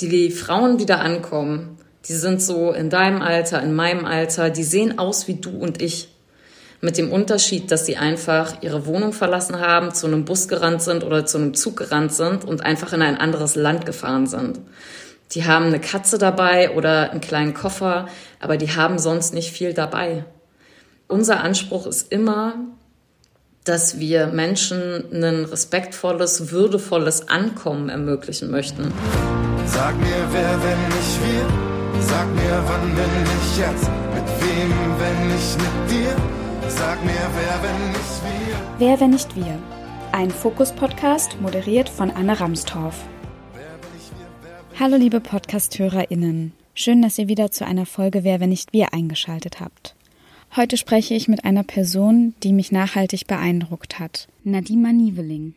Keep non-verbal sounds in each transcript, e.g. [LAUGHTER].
die Frauen, die da ankommen, die sind so in deinem Alter, in meinem Alter, die sehen aus wie du und ich. Mit dem Unterschied, dass sie einfach ihre Wohnung verlassen haben, zu einem Bus gerannt sind oder zu einem Zug gerannt sind und einfach in ein anderes Land gefahren sind. Die haben eine Katze dabei oder einen kleinen Koffer, aber die haben sonst nicht viel dabei. Unser Anspruch ist immer, dass wir Menschen ein respektvolles, würdevolles Ankommen ermöglichen möchten. Sag mir, wer, wenn nicht wir? Sag mir, wann, wenn nicht jetzt? Mit wem, wenn nicht mit dir? Sag mir, wer, wenn nicht wir? Wer, wenn nicht wir? Ein Fokus-Podcast, moderiert von Anne Ramstorff. Hallo, liebe Podcast-HörerInnen. Schön, dass ihr wieder zu einer Folge Wer, wenn nicht wir eingeschaltet habt. Heute spreche ich mit einer Person, die mich nachhaltig beeindruckt hat. Nadima Nieveling.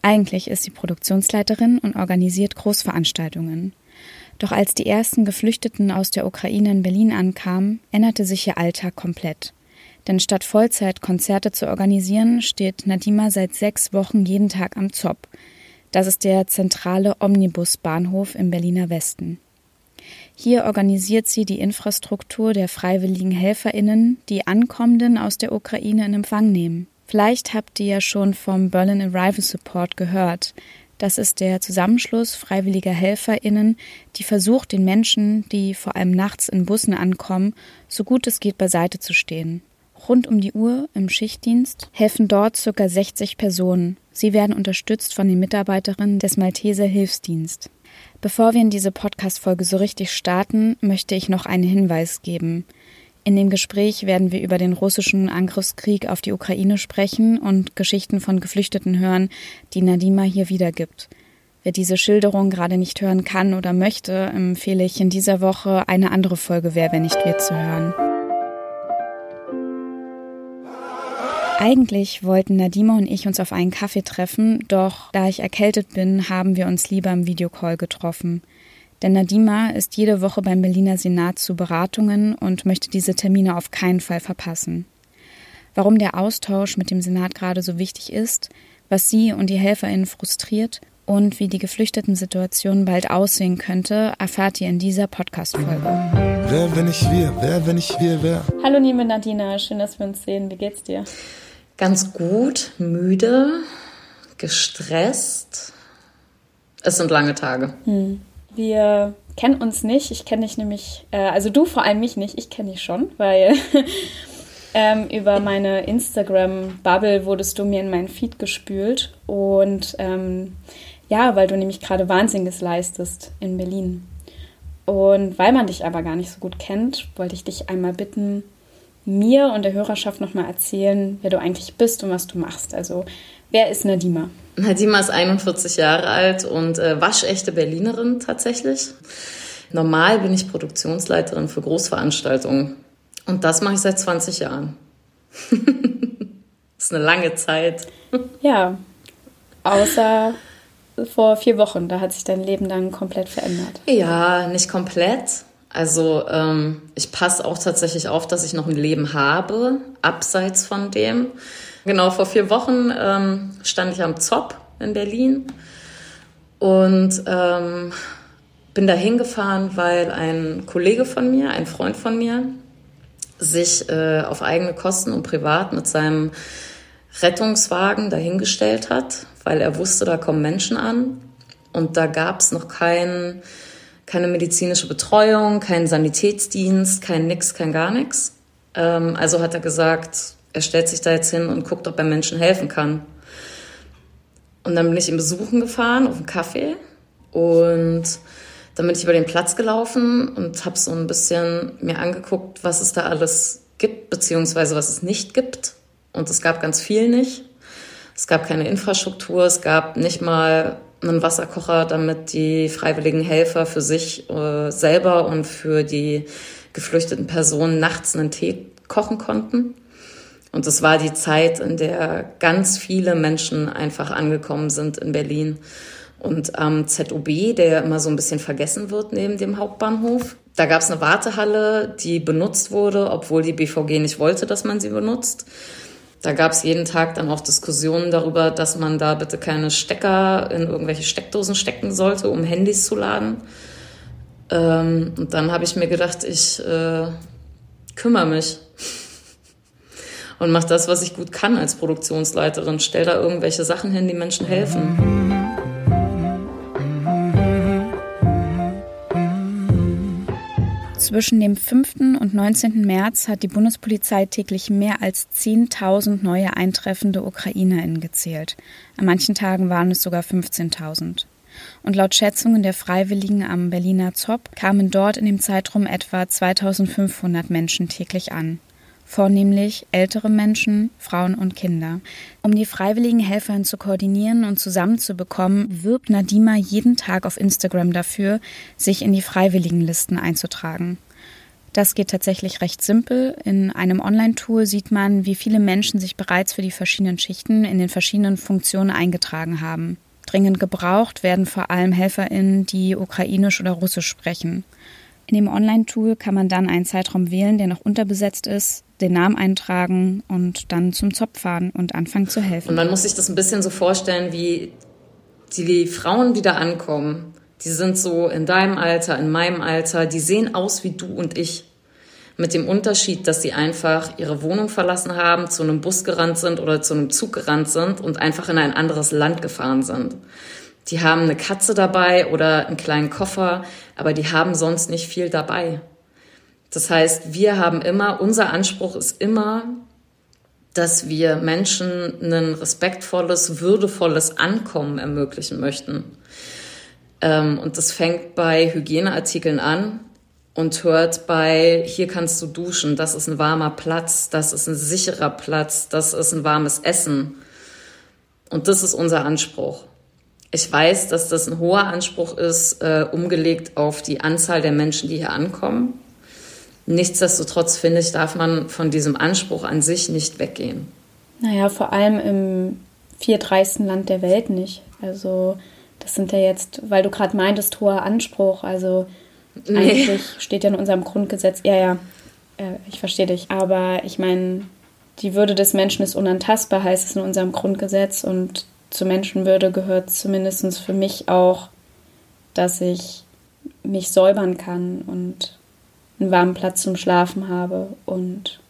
Eigentlich ist sie Produktionsleiterin und organisiert Großveranstaltungen. Doch als die ersten Geflüchteten aus der Ukraine in Berlin ankamen, änderte sich ihr Alltag komplett. Denn statt Vollzeit Konzerte zu organisieren, steht Nadima seit sechs Wochen jeden Tag am Zopp. Das ist der zentrale Omnibusbahnhof im Berliner Westen. Hier organisiert sie die Infrastruktur der freiwilligen HelferInnen, die Ankommenden aus der Ukraine in Empfang nehmen. Vielleicht habt ihr ja schon vom Berlin Arrival Support gehört. Das ist der Zusammenschluss freiwilliger HelferInnen, die versucht, den Menschen, die vor allem nachts in Bussen ankommen, so gut es geht beiseite zu stehen. Rund um die Uhr im Schichtdienst helfen dort ca. 60 Personen. Sie werden unterstützt von den Mitarbeiterinnen des Malteser Hilfsdienst. Bevor wir in diese Podcast-Folge so richtig starten, möchte ich noch einen Hinweis geben. In dem Gespräch werden wir über den russischen Angriffskrieg auf die Ukraine sprechen und Geschichten von Geflüchteten hören, die Nadima hier wiedergibt. Wer diese Schilderung gerade nicht hören kann oder möchte, empfehle ich in dieser Woche eine andere Folge Wer, wenn nicht wir zu hören. Eigentlich wollten Nadima und ich uns auf einen Kaffee treffen, doch da ich erkältet bin, haben wir uns lieber im Videocall getroffen. Denn Nadima ist jede Woche beim Berliner Senat zu Beratungen und möchte diese Termine auf keinen Fall verpassen. Warum der Austausch mit dem Senat gerade so wichtig ist, was sie und die HelferInnen frustriert und wie die Geflüchteten-Situation bald aussehen könnte, erfahrt ihr in dieser Podcast-Folge. Wer, wenn nicht wir? Wer, wenn nicht wir, wer? Hallo, liebe Nadina, schön, dass wir uns sehen. Wie geht's dir? Ganz gut, müde, gestresst. Es sind lange Tage. Hm. Wir kennen uns nicht. Ich kenne dich nämlich, äh, also du vor allem mich nicht. Ich kenne dich schon, weil [LAUGHS] ähm, über meine Instagram-Bubble wurdest du mir in meinen Feed gespült. Und ähm, ja, weil du nämlich gerade Wahnsinniges leistest in Berlin. Und weil man dich aber gar nicht so gut kennt, wollte ich dich einmal bitten, mir und der Hörerschaft nochmal erzählen, wer du eigentlich bist und was du machst. Also, wer ist Nadima? Nadima ist 41 Jahre alt und äh, waschechte Berlinerin tatsächlich. Normal bin ich Produktionsleiterin für Großveranstaltungen. Und das mache ich seit 20 Jahren. das [LAUGHS] ist eine lange Zeit. Ja, außer vor vier Wochen, da hat sich dein Leben dann komplett verändert. Ja, nicht komplett. Also ähm, ich passe auch tatsächlich auf, dass ich noch ein Leben habe, abseits von dem. Genau, vor vier Wochen ähm, stand ich am Zopp in Berlin und ähm, bin da hingefahren, weil ein Kollege von mir, ein Freund von mir, sich äh, auf eigene Kosten und privat mit seinem Rettungswagen dahingestellt hat, weil er wusste, da kommen Menschen an. Und da gab es noch keinen keine medizinische Betreuung, keinen Sanitätsdienst, kein nix, kein gar nichts. Ähm, also hat er gesagt, er stellt sich da jetzt hin und guckt, ob er Menschen helfen kann. Und dann bin ich ihn besuchen gefahren auf einen Kaffee und dann bin ich über den Platz gelaufen und habe so ein bisschen mir angeguckt, was es da alles gibt, beziehungsweise was es nicht gibt. Und es gab ganz viel nicht. Es gab keine Infrastruktur, es gab nicht mal einen Wasserkocher, damit die freiwilligen Helfer für sich äh, selber und für die geflüchteten Personen nachts einen Tee kochen konnten. Und es war die Zeit, in der ganz viele Menschen einfach angekommen sind in Berlin. Und am ZOB, der immer so ein bisschen vergessen wird neben dem Hauptbahnhof, da gab es eine Wartehalle, die benutzt wurde, obwohl die BVG nicht wollte, dass man sie benutzt. Da gab es jeden Tag dann auch Diskussionen darüber, dass man da bitte keine Stecker in irgendwelche Steckdosen stecken sollte, um Handys zu laden. Ähm, und dann habe ich mir gedacht, ich äh, kümmere mich [LAUGHS] und mache das, was ich gut kann als Produktionsleiterin. Stell da irgendwelche Sachen hin, die Menschen helfen. Zwischen dem 5. und 19. März hat die Bundespolizei täglich mehr als 10.000 neue eintreffende UkrainerInnen gezählt. An manchen Tagen waren es sogar 15.000. Und laut Schätzungen der Freiwilligen am Berliner Zopp kamen dort in dem Zeitraum etwa 2500 Menschen täglich an vornehmlich ältere Menschen, Frauen und Kinder. Um die freiwilligen Helferinnen zu koordinieren und zusammenzubekommen, wirbt Nadima jeden Tag auf Instagram dafür, sich in die Freiwilligenlisten einzutragen. Das geht tatsächlich recht simpel. In einem Online-Tool sieht man, wie viele Menschen sich bereits für die verschiedenen Schichten in den verschiedenen Funktionen eingetragen haben. Dringend gebraucht werden vor allem HelferInnen, die ukrainisch oder russisch sprechen. In dem Online-Tool kann man dann einen Zeitraum wählen, der noch unterbesetzt ist, den Namen eintragen und dann zum Zopf fahren und anfangen zu helfen. Und man muss sich das ein bisschen so vorstellen, wie die Frauen, die da ankommen, die sind so in deinem Alter, in meinem Alter, die sehen aus wie du und ich. Mit dem Unterschied, dass sie einfach ihre Wohnung verlassen haben, zu einem Bus gerannt sind oder zu einem Zug gerannt sind und einfach in ein anderes Land gefahren sind. Die haben eine Katze dabei oder einen kleinen Koffer, aber die haben sonst nicht viel dabei. Das heißt, wir haben immer, unser Anspruch ist immer, dass wir Menschen ein respektvolles, würdevolles Ankommen ermöglichen möchten. Ähm, und das fängt bei Hygieneartikeln an und hört bei, hier kannst du duschen, das ist ein warmer Platz, das ist ein sicherer Platz, das ist ein warmes Essen. Und das ist unser Anspruch. Ich weiß, dass das ein hoher Anspruch ist, äh, umgelegt auf die Anzahl der Menschen, die hier ankommen. Nichtsdestotrotz finde ich, darf man von diesem Anspruch an sich nicht weggehen. Naja, vor allem im viertreichsten Land der Welt nicht. Also das sind ja jetzt, weil du gerade meintest, hoher Anspruch. Also nee. eigentlich steht ja in unserem Grundgesetz, ja, ja, äh, ich verstehe dich. Aber ich meine, die Würde des Menschen ist unantastbar, heißt es in unserem Grundgesetz. Und zur Menschenwürde gehört zumindest für mich auch, dass ich mich säubern kann und einen warmen Platz zum Schlafen habe und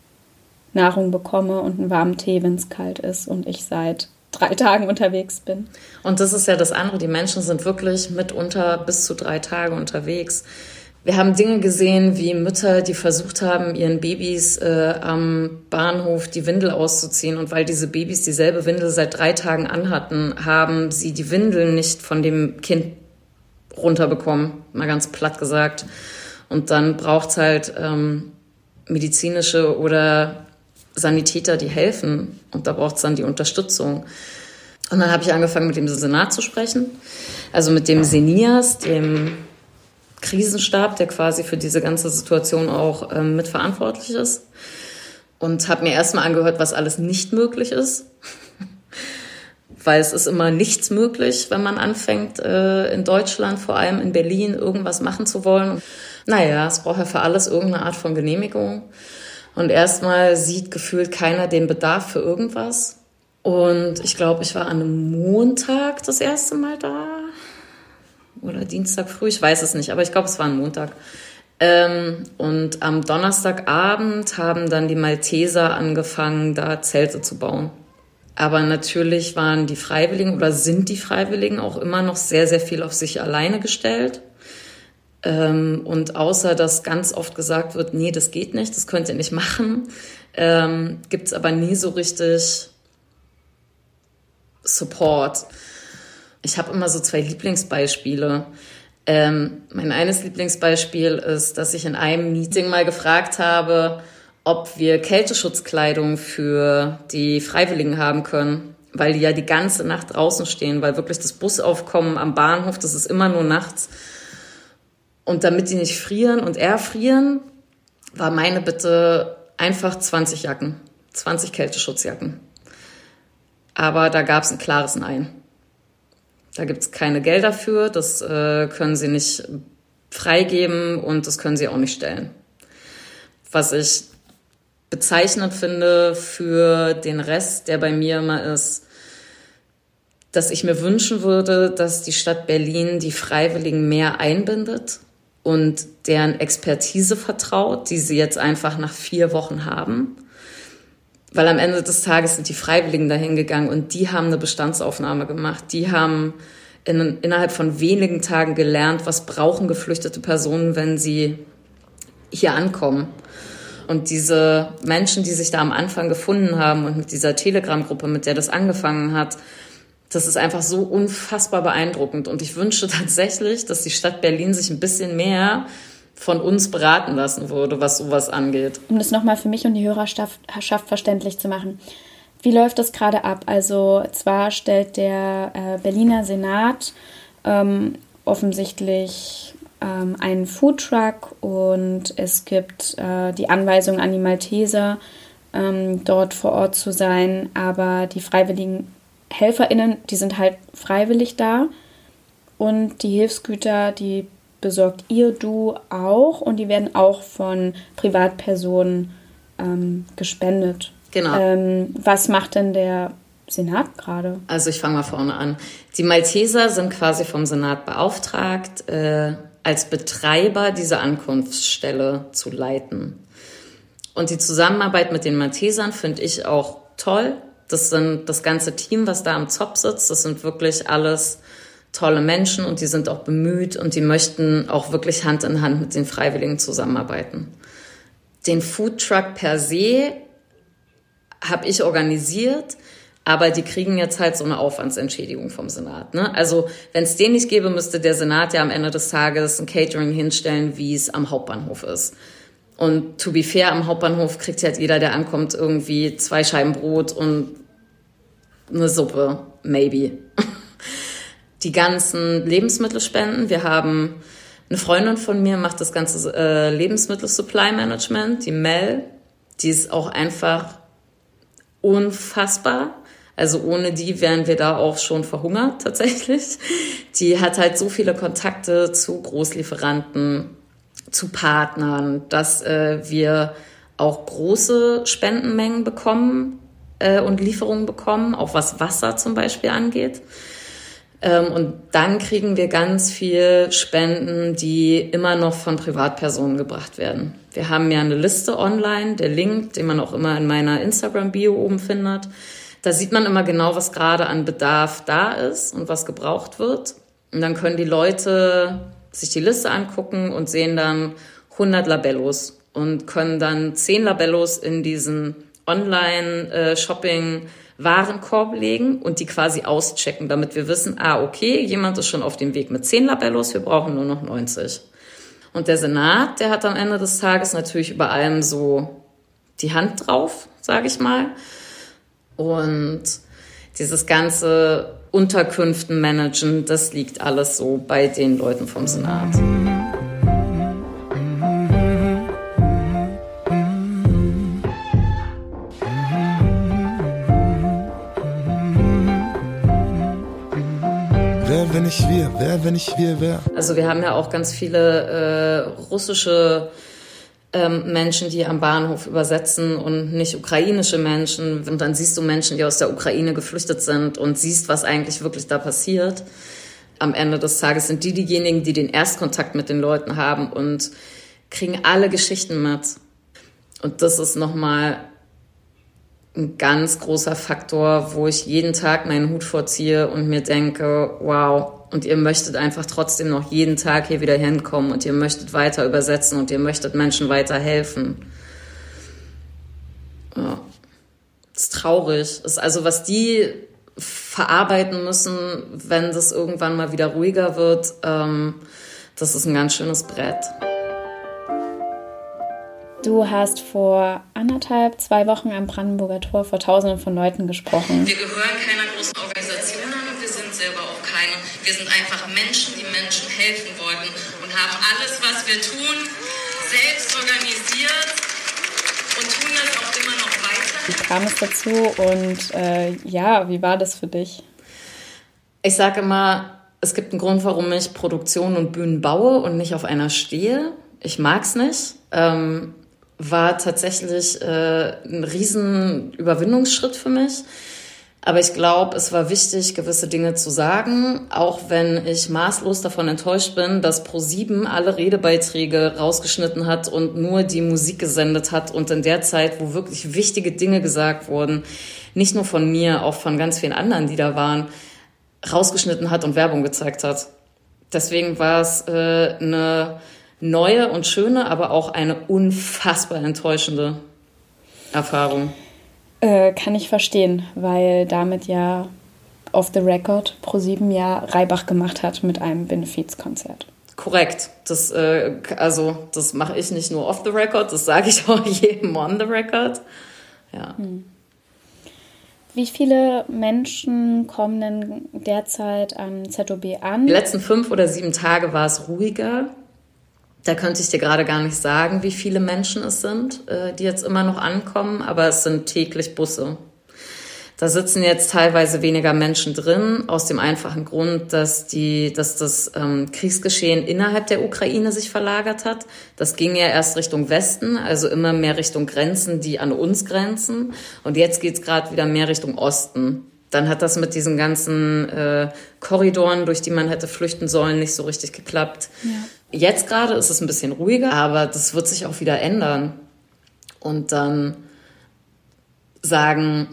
Nahrung bekomme und einen warmen Tee, wenn es kalt ist und ich seit drei [LAUGHS] Tagen unterwegs bin. Und das ist ja das andere. Die Menschen sind wirklich mitunter bis zu drei Tage unterwegs. Wir haben Dinge gesehen wie Mütter, die versucht haben, ihren Babys äh, am Bahnhof die Windel auszuziehen. Und weil diese Babys dieselbe Windel seit drei Tagen anhatten, haben sie die Windel nicht von dem Kind runterbekommen, mal ganz platt gesagt. Und dann braucht's halt ähm, medizinische oder Sanitäter, die helfen. Und da braucht's dann die Unterstützung. Und dann habe ich angefangen, mit dem Senat zu sprechen. Also mit dem Senias, dem Krisenstab, der quasi für diese ganze Situation auch ähm, mitverantwortlich ist. Und habe mir erstmal angehört, was alles nicht möglich ist. [LAUGHS] Weil es ist immer nichts möglich, wenn man anfängt, äh, in Deutschland, vor allem in Berlin, irgendwas machen zu wollen. Naja, es braucht ja für alles irgendeine Art von Genehmigung. Und erstmal sieht gefühlt keiner den Bedarf für irgendwas. Und ich glaube, ich war an einem Montag das erste Mal da oder Dienstag früh, ich weiß es nicht, aber ich glaube, es war ein Montag. Ähm, und am Donnerstagabend haben dann die Malteser angefangen, da Zelte zu bauen. Aber natürlich waren die Freiwilligen oder sind die Freiwilligen auch immer noch sehr, sehr viel auf sich alleine gestellt. Ähm, und außer dass ganz oft gesagt wird, nee, das geht nicht, das könnt ihr nicht machen, ähm, gibt's aber nie so richtig Support. Ich habe immer so zwei Lieblingsbeispiele. Ähm, mein eines Lieblingsbeispiel ist, dass ich in einem Meeting mal gefragt habe, ob wir Kälteschutzkleidung für die Freiwilligen haben können, weil die ja die ganze Nacht draußen stehen, weil wirklich das Busaufkommen am Bahnhof, das ist immer nur nachts. Und damit die nicht frieren und erfrieren, war meine Bitte einfach 20 Jacken, 20 Kälteschutzjacken. Aber da gab es ein klares Nein. Da gibt es keine Gelder für, das äh, können sie nicht freigeben und das können sie auch nicht stellen. Was ich bezeichnend finde für den Rest, der bei mir immer ist, dass ich mir wünschen würde, dass die Stadt Berlin die Freiwilligen mehr einbindet. und deren Expertise vertraut, die sie jetzt einfach nach vier Wochen haben. Weil am Ende des Tages sind die Freiwilligen dahin gegangen und die haben eine Bestandsaufnahme gemacht. Die haben in, innerhalb von wenigen Tagen gelernt, was brauchen geflüchtete Personen, wenn sie hier ankommen. Und diese Menschen, die sich da am Anfang gefunden haben und mit dieser Telegram-Gruppe, mit der das angefangen hat, das ist einfach so unfassbar beeindruckend. Und ich wünsche [LAUGHS] tatsächlich, dass die Stadt Berlin sich ein bisschen mehr von uns beraten lassen würde, was sowas angeht. Um das nochmal für mich und die Hörerschaft verständlich zu machen. Wie läuft das gerade ab? Also zwar stellt der äh, Berliner Senat ähm, offensichtlich ähm, einen Foodtruck und es gibt äh, die Anweisung an die Malteser, ähm, dort vor Ort zu sein, aber die freiwilligen HelferInnen, die sind halt freiwillig da und die Hilfsgüter, die besorgt ihr, du auch und die werden auch von Privatpersonen ähm, gespendet. Genau. Ähm, was macht denn der Senat gerade? Also ich fange mal vorne an. Die Malteser sind quasi vom Senat beauftragt, äh, als Betreiber diese Ankunftsstelle zu leiten. Und die Zusammenarbeit mit den Maltesern finde ich auch toll. Das sind das ganze Team, was da am Zopf sitzt. Das sind wirklich alles tolle Menschen und die sind auch bemüht und die möchten auch wirklich Hand in Hand mit den Freiwilligen zusammenarbeiten. Den Food Truck per se habe ich organisiert, aber die kriegen jetzt halt so eine Aufwandsentschädigung vom Senat. Ne? Also wenn es den nicht gäbe, müsste der Senat ja am Ende des Tages ein Catering hinstellen, wie es am Hauptbahnhof ist. Und to be fair, am Hauptbahnhof kriegt halt jeder, der ankommt, irgendwie zwei Scheiben Brot und eine Suppe, maybe. Die ganzen Lebensmittelspenden. Wir haben eine Freundin von mir, macht das ganze äh, Lebensmittel-Supply Management, die Mel. Die ist auch einfach unfassbar. Also ohne die wären wir da auch schon verhungert [LAUGHS] tatsächlich. Die hat halt so viele Kontakte zu Großlieferanten, zu Partnern, dass äh, wir auch große Spendenmengen bekommen äh, und Lieferungen bekommen, auch was Wasser zum Beispiel angeht. Ähm, und dann kriegen wir ganz viel Spenden, die immer noch von Privatpersonen gebracht werden. Wir haben ja eine Liste online, der Link, den man auch immer in meiner Instagram-Bio oben findet. Da sieht man immer genau, was gerade an Bedarf da ist und was gebraucht wird. Und dann können die Leute sich die Liste angucken und sehen dann 100 Labellos und können dann 10 Labellos in diesen Online-Shopping Warenkorb legen und die quasi auschecken, damit wir wissen, ah, okay, jemand ist schon auf dem Weg mit 10 Labellos, wir brauchen nur noch 90. Und der Senat, der hat am Ende des Tages natürlich über allem so die Hand drauf, sage ich mal. Und dieses ganze Unterkünften managen, das liegt alles so bei den Leuten vom Senat. Nicht wir? Wer, wenn nicht wir, wer? Also wir haben ja auch ganz viele äh, russische ähm, Menschen, die am Bahnhof übersetzen und nicht ukrainische Menschen. Und dann siehst du Menschen, die aus der Ukraine geflüchtet sind und siehst, was eigentlich wirklich da passiert. Am Ende des Tages sind die diejenigen, die den Erstkontakt mit den Leuten haben und kriegen alle Geschichten mit. Und das ist nochmal ein ganz großer Faktor, wo ich jeden Tag meinen Hut vorziehe und mir denke, wow, und ihr möchtet einfach trotzdem noch jeden Tag hier wieder hinkommen und ihr möchtet weiter übersetzen und ihr möchtet Menschen weiter helfen. Ja. Ist traurig. Ist also, was die verarbeiten müssen, wenn das irgendwann mal wieder ruhiger wird, ähm, das ist ein ganz schönes Brett. Du hast vor anderthalb, zwei Wochen am Brandenburger Tor vor Tausenden von Leuten gesprochen. Wir gehören keiner großen Organisation an und wir sind selber auch keine. Wir sind einfach Menschen, die Menschen helfen wollten und haben alles, was wir tun, selbst organisiert und tun das auch immer noch weiter. Wie kam es dazu und äh, ja, wie war das für dich? Ich sage immer, es gibt einen Grund, warum ich Produktion und Bühnen baue und nicht auf einer stehe. Ich mag es nicht. Ähm, war tatsächlich äh, ein riesen Überwindungsschritt für mich. Aber ich glaube, es war wichtig, gewisse Dinge zu sagen, auch wenn ich maßlos davon enttäuscht bin, dass Pro7 alle Redebeiträge rausgeschnitten hat und nur die Musik gesendet hat und in der Zeit, wo wirklich wichtige Dinge gesagt wurden, nicht nur von mir, auch von ganz vielen anderen, die da waren, rausgeschnitten hat und Werbung gezeigt hat. Deswegen war es äh, eine neue und schöne, aber auch eine unfassbar enttäuschende Erfahrung. Äh, kann ich verstehen, weil damit ja off the record pro sieben Jahr Reibach gemacht hat mit einem Benefizkonzert. Korrekt. Das, äh, also, das mache ich nicht nur off the record, das sage ich [LAUGHS] auch jedem on the record. Ja. Hm. Wie viele Menschen kommen denn derzeit am ZOB an? Die letzten fünf oder sieben Tage war es ruhiger. Da könnte ich dir gerade gar nicht sagen, wie viele Menschen es sind, äh, die jetzt immer noch ankommen, aber es sind täglich Busse. Da sitzen jetzt teilweise weniger Menschen drin, aus dem einfachen Grund, dass, die, dass das ähm, Kriegsgeschehen innerhalb der Ukraine sich verlagert hat. Das ging ja erst Richtung Westen, also immer mehr Richtung Grenzen, die an uns grenzen. Und jetzt geht's gerade wieder mehr Richtung Osten. Dann hat das mit diesen ganzen äh, Korridoren, durch die man hätte flüchten sollen, nicht so richtig geklappt. Ja. Jetzt gerade ist es ein bisschen ruhiger, aber das wird sich auch wieder ändern. Und dann sagen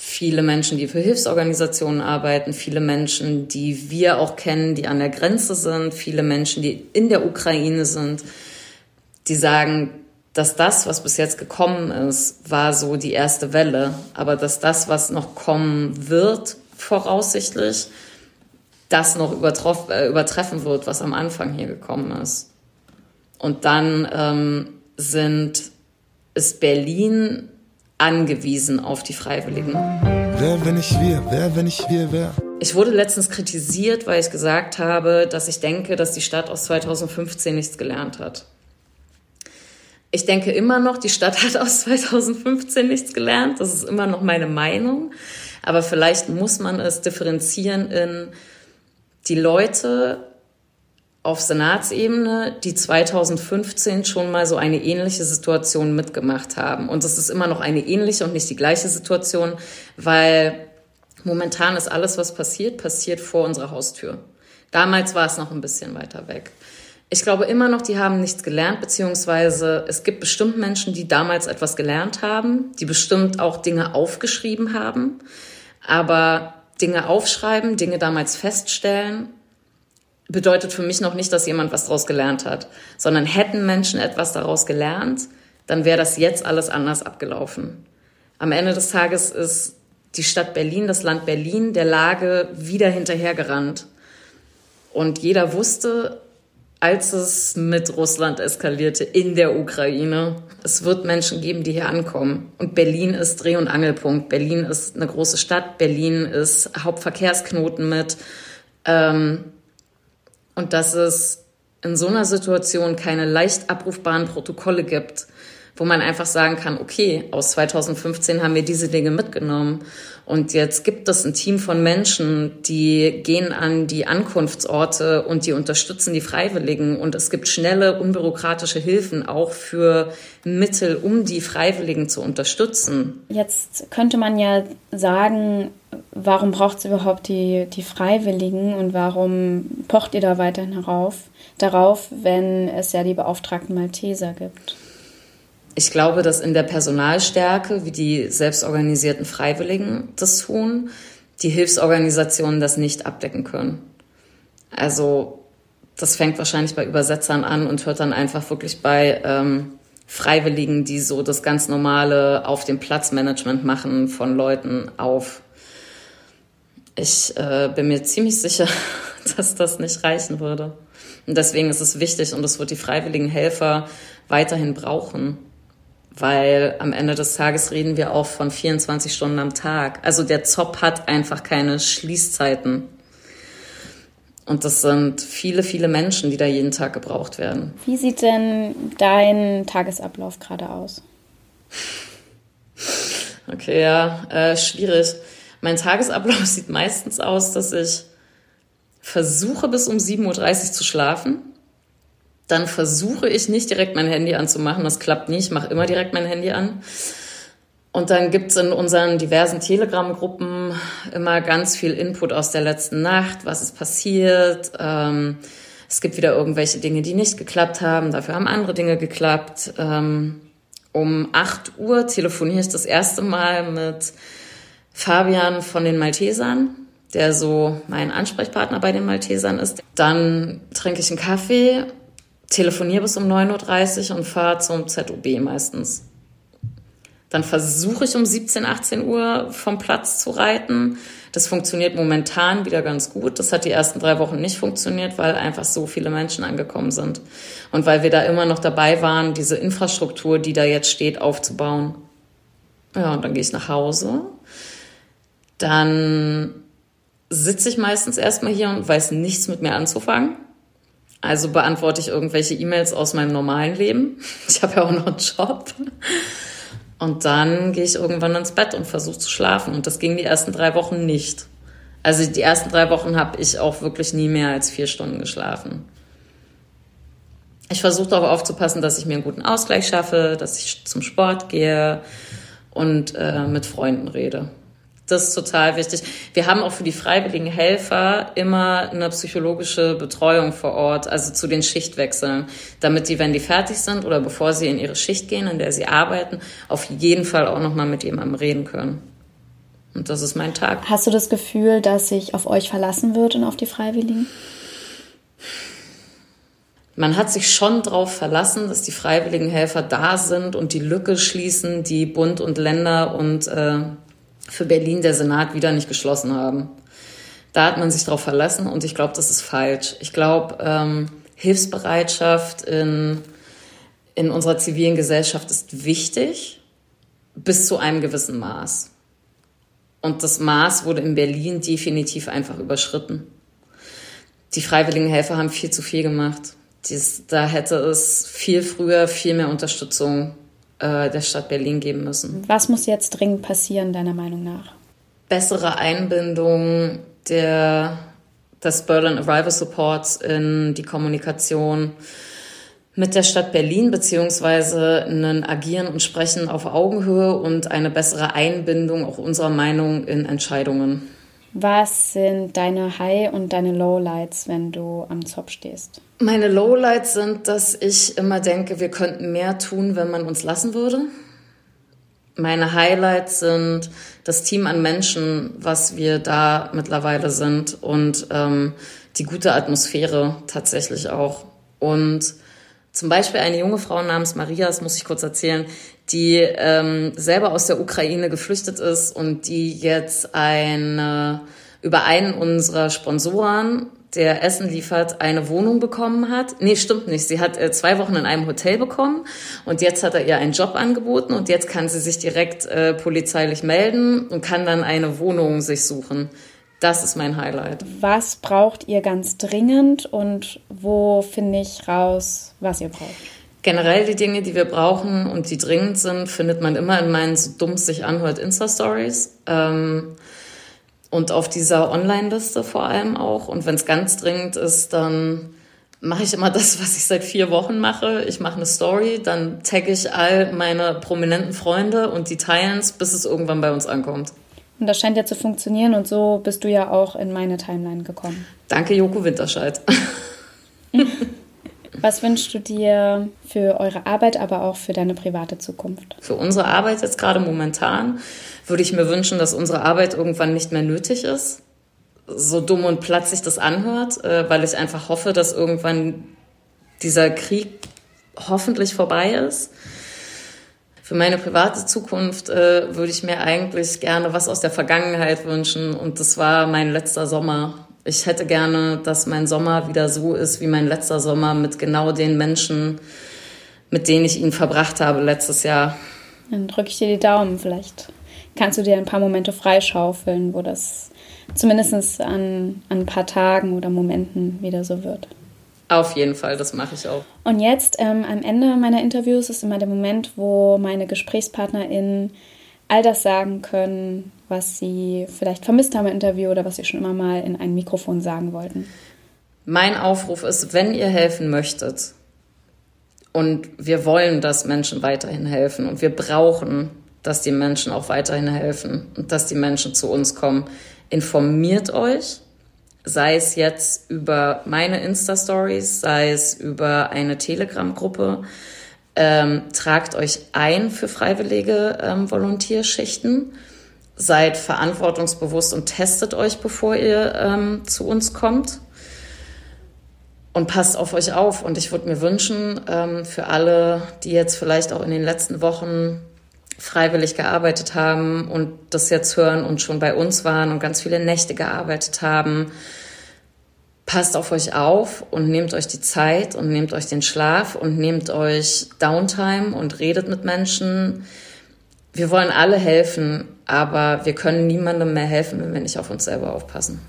viele Menschen, die für Hilfsorganisationen arbeiten, viele Menschen, die wir auch kennen, die an der Grenze sind, viele Menschen, die in der Ukraine sind, die sagen, dass das, was bis jetzt gekommen ist, war so die erste Welle, aber dass das, was noch kommen wird, voraussichtlich, das noch äh, übertreffen wird, was am Anfang hier gekommen ist. Und dann ähm, sind, ist Berlin angewiesen auf die Freiwilligen. Wer, wenn ich wir? Wer, wenn ich wir, wer? Ich wurde letztens kritisiert, weil ich gesagt habe, dass ich denke, dass die Stadt aus 2015 nichts gelernt hat. Ich denke immer noch, die Stadt hat aus 2015 nichts gelernt. Das ist immer noch meine Meinung. Aber vielleicht muss man es differenzieren in die Leute auf Senatsebene, die 2015 schon mal so eine ähnliche Situation mitgemacht haben. Und es ist immer noch eine ähnliche und nicht die gleiche Situation, weil momentan ist alles, was passiert, passiert vor unserer Haustür. Damals war es noch ein bisschen weiter weg. Ich glaube immer noch, die haben nichts gelernt, beziehungsweise es gibt bestimmt Menschen, die damals etwas gelernt haben, die bestimmt auch Dinge aufgeschrieben haben. Aber Dinge aufschreiben, Dinge damals feststellen, bedeutet für mich noch nicht, dass jemand was daraus gelernt hat, sondern hätten Menschen etwas daraus gelernt, dann wäre das jetzt alles anders abgelaufen. Am Ende des Tages ist die Stadt Berlin, das Land Berlin der Lage wieder hinterhergerannt. Und jeder wusste, als es mit Russland eskalierte in der Ukraine, es wird Menschen geben, die hier ankommen. Und Berlin ist Dreh- und Angelpunkt. Berlin ist eine große Stadt. Berlin ist Hauptverkehrsknoten mit. Ähm, und dass es in so einer Situation keine leicht abrufbaren Protokolle gibt, wo man einfach sagen kann, okay, aus 2015 haben wir diese Dinge mitgenommen und jetzt gibt es ein Team von Menschen, die gehen an die Ankunftsorte und die unterstützen die Freiwilligen und es gibt schnelle, unbürokratische Hilfen auch für Mittel, um die Freiwilligen zu unterstützen. Jetzt könnte man ja sagen, warum braucht es überhaupt die, die Freiwilligen und warum pocht ihr da weiterhin herauf, darauf, wenn es ja die beauftragten Malteser gibt? Ich glaube, dass in der Personalstärke, wie die selbstorganisierten Freiwilligen das tun, die Hilfsorganisationen das nicht abdecken können. Also das fängt wahrscheinlich bei Übersetzern an und hört dann einfach wirklich bei ähm, Freiwilligen, die so das ganz normale auf dem Platzmanagement machen von Leuten auf. Ich äh, bin mir ziemlich sicher, [LAUGHS] dass das nicht reichen würde. Und deswegen ist es wichtig und es wird die freiwilligen Helfer weiterhin brauchen weil am Ende des Tages reden wir auch von 24 Stunden am Tag. Also der Zopp hat einfach keine Schließzeiten. Und das sind viele, viele Menschen, die da jeden Tag gebraucht werden. Wie sieht denn dein Tagesablauf gerade aus? Okay, ja, äh, schwierig. Mein Tagesablauf [LAUGHS] sieht meistens aus, dass ich versuche, bis um 7.30 Uhr zu schlafen dann versuche ich nicht direkt mein Handy anzumachen. Das klappt nicht. Ich mache immer direkt mein Handy an. Und dann gibt's in unseren diversen Telegram-Gruppen immer ganz viel Input aus der letzten Nacht, was ist passiert. Ähm, es gibt wieder irgendwelche Dinge, die nicht geklappt haben, dafür haben andere Dinge geklappt. Ähm, um 8 Uhr telefoniere ich das erste Mal mit Fabian von den Maltesern, der so mein Ansprechpartner bei den Maltesern ist. Dann trinke ich einen Kaffee, telefoniere bis um 9.30 Uhr und fahre zum ZUB meistens. Dann versuche ich um 17, 18 Uhr vom Platz zu reiten. Das funktioniert momentan wieder ganz gut. Das hat die ersten drei Wochen nicht funktioniert, weil einfach so viele Menschen angekommen sind. Und weil wir da immer noch dabei waren, diese Infrastruktur, die da jetzt steht, aufzubauen. Ja, und dann gehe ich nach Hause. Dann sitze ich meistens erstmal hier und weiß nichts mit mir anzufangen. Also beantworte ich irgendwelche E-Mails aus meinem normalen Leben. [LAUGHS] Ich habe ja auch noch einen Job. Und dann gehe ich irgendwann ins Bett und versuche zu schlafen. Und das ging die ersten drei Wochen nicht. Also die ersten drei Wochen habe ich auch wirklich nie mehr als vier Stunden geschlafen. Ich versuche darauf aufzupassen, dass ich mir einen guten Ausgleich schaffe, dass ich zum Sport gehe und äh, mit Freunden rede. Das ist total wichtig. Wir haben auch für die freiwilligen Helfer immer eine psychologische Betreuung vor Ort, also zu den Schichtwechseln, damit die, wenn die fertig sind oder bevor sie in ihre Schicht gehen, in der sie arbeiten, auf jeden Fall auch nochmal mit jemandem reden können. Und das ist mein Tag. Hast du das Gefühl, dass sich auf euch verlassen wird und auf die Freiwilligen? Man hat sich schon darauf verlassen, dass die freiwilligen Helfer da sind und die Lücke schließen, die Bund und Länder und äh, für Berlin der Senat wieder nicht geschlossen haben. Da hat man sich darauf verlassen und ich glaube, das ist falsch. Ich glaube, ähm, Hilfsbereitschaft in, in unserer zivilen Gesellschaft ist wichtig bis zu einem gewissen Maß. Und das Maß wurde in Berlin definitiv einfach überschritten. Die freiwilligen Helfer haben viel zu viel gemacht. Dies, da hätte es viel früher viel mehr Unterstützung äh, der Stadt Berlin geben müssen. Was muss jetzt dringend passieren, deiner Meinung nach? Bessere Einbindung der, des Berlin Arrival Supports in die Kommunikation mit der Stadt Berlin, beziehungsweise ein Agieren und Sprechen auf Augenhöhe und eine bessere Einbindung auch unserer Meinung in Entscheidungen. Was sind deine High- und deine Lowlights, wenn du am Zopf stehst? Meine Lowlights sind, dass ich immer denke, wir könnten mehr tun, wenn man uns lassen würde. Meine Highlights sind das Team an Menschen, was wir da mittlerweile sind und ähm, die gute Atmosphäre tatsächlich auch. Und zum Beispiel eine junge Frau namens Maria, das muss ich kurz erzählen, die ähm, selber aus der Ukraine geflüchtet ist und die jetzt eine, über einen unserer Sponsoren der Essen liefert, eine Wohnung bekommen hat. Nee, stimmt nicht. Sie hat äh, zwei Wochen in einem Hotel bekommen und jetzt hat er ihr einen Job angeboten und jetzt kann sie sich direkt äh, polizeilich melden und kann dann eine Wohnung sich suchen. Das ist mein Highlight. Was braucht ihr ganz dringend und wo finde ich raus, was ihr braucht? Generell die Dinge, die wir brauchen und die dringend sind, findet man immer in meinen so dumm sich anhört Insta-Stories. Ähm, und auf dieser Online-Liste vor allem auch. Und wenn es ganz dringend ist, dann mache ich immer [LAUGHS] das, was ich seit vier Wochen mache. Ich mache eine Story, dann tagge ich all meine prominenten Freunde und die teilen es, bis es irgendwann bei uns ankommt. Und das scheint ja zu funktionieren und so bist du ja auch in meine Timeline gekommen. Danke, Joko Winterscheid. [LAUGHS] Was wünschst du dir für eure Arbeit, aber auch für deine private Zukunft? Für unsere Arbeit jetzt gerade momentan würde ich mir wünschen, dass unsere Arbeit irgendwann nicht mehr nötig ist. So dumm und platt sich das anhört, äh, weil ich einfach hoffe, dass irgendwann dieser Krieg hoffentlich vorbei ist. Für meine private Zukunft äh, würde ich mir eigentlich gerne was aus der Vergangenheit wünschen und das war mein letzter Sommer ich hätte gerne, dass mein Sommer wieder so ist wie mein letzter Sommer mit genau den Menschen, mit denen ich ihn verbracht habe letztes Jahr. Dann drücke ich dir die Daumen. Vielleicht kannst du dir ein paar Momente freischaufeln, wo das zumindest an, an ein paar Tagen oder Momenten wieder so wird. Auf jeden Fall, das mache ich auch. Und jetzt ähm, am Ende meiner Interviews ist immer der Moment, wo meine GesprächspartnerInnen all das sagen können, was Sie vielleicht vermisst haben im Interview oder was Sie schon immer mal in ein Mikrofon sagen wollten? Mein Aufruf ist, wenn ihr helfen möchtet, und wir wollen, dass Menschen weiterhin helfen und wir brauchen dass die Menschen auch weiterhin helfen und dass die Menschen zu uns kommen. Informiert euch, sei es jetzt über meine Insta-Stories, sei es über eine Telegram-Gruppe. Ähm, tragt euch ein für freiwillige ähm, Volontierschichten. Seid verantwortungsbewusst und testet euch, bevor ihr ähm, zu uns kommt. Und passt auf euch auf. Und ich würde mir wünschen, ähm, für alle, die jetzt vielleicht auch in den letzten Wochen freiwillig gearbeitet haben und das jetzt hören und schon bei uns waren und ganz viele Nächte gearbeitet haben. Passt auf euch auf und nehmt euch die Zeit und nehmt euch den Schlaf und nehmt euch Downtime und redet mit Menschen. Wir wollen alle helfen, aber wir können niemandem mehr helfen, wenn wir nicht auf uns selber aufpassen.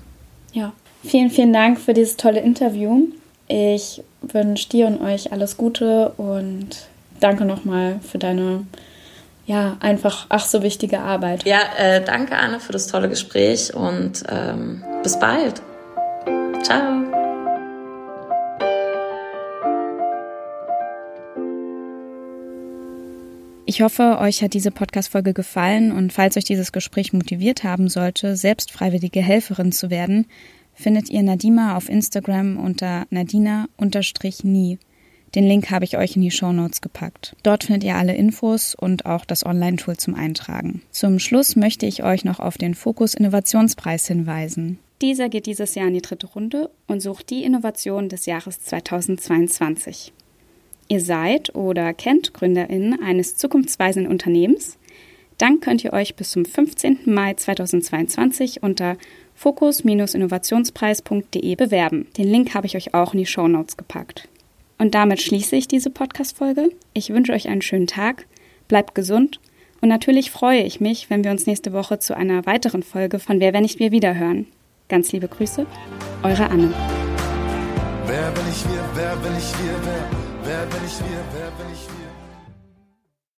Ja, vielen, vielen Dank für dieses tolle Interview. Ich wünsche dir und euch alles Gute und danke nochmal für deine ja, einfach ach so wichtige Arbeit. Ja, äh, danke Anne für das tolle Gespräch und ähm, bis bald. Ciao. Ich hoffe, euch hat diese Podcast-Folge gefallen und falls euch dieses Gespräch motiviert haben sollte, selbst freiwillige Helferin zu werden, findet ihr Nadima auf Instagram unter nadina-nie. Den Link habe ich euch in die Show Notes gepackt. Dort findet ihr alle Infos und auch das Online-Tool zum Eintragen. Zum Schluss möchte ich euch noch auf den Fokus Innovationspreis hinweisen. Dieser geht dieses Jahr in die dritte Runde und sucht die Innovation des Jahres 2022. Ihr seid oder kennt GründerInnen eines zukunftsweisenden Unternehmens? Dann könnt ihr euch bis zum 15. Mai 2022 unter fokus-innovationspreis.de bewerben. Den Link habe ich euch auch in die Show Notes gepackt. Und damit schließe ich diese Podcast-Folge. Ich wünsche euch einen schönen Tag, bleibt gesund und natürlich freue ich mich, wenn wir uns nächste Woche zu einer weiteren Folge von Wer, wenn nicht wir wiederhören. Ganz liebe Grüße, eure Anne. Wer, wenn ich wir, wer, wenn ich wir, wer, wer, wenn ich wir, wer, wenn ich wir.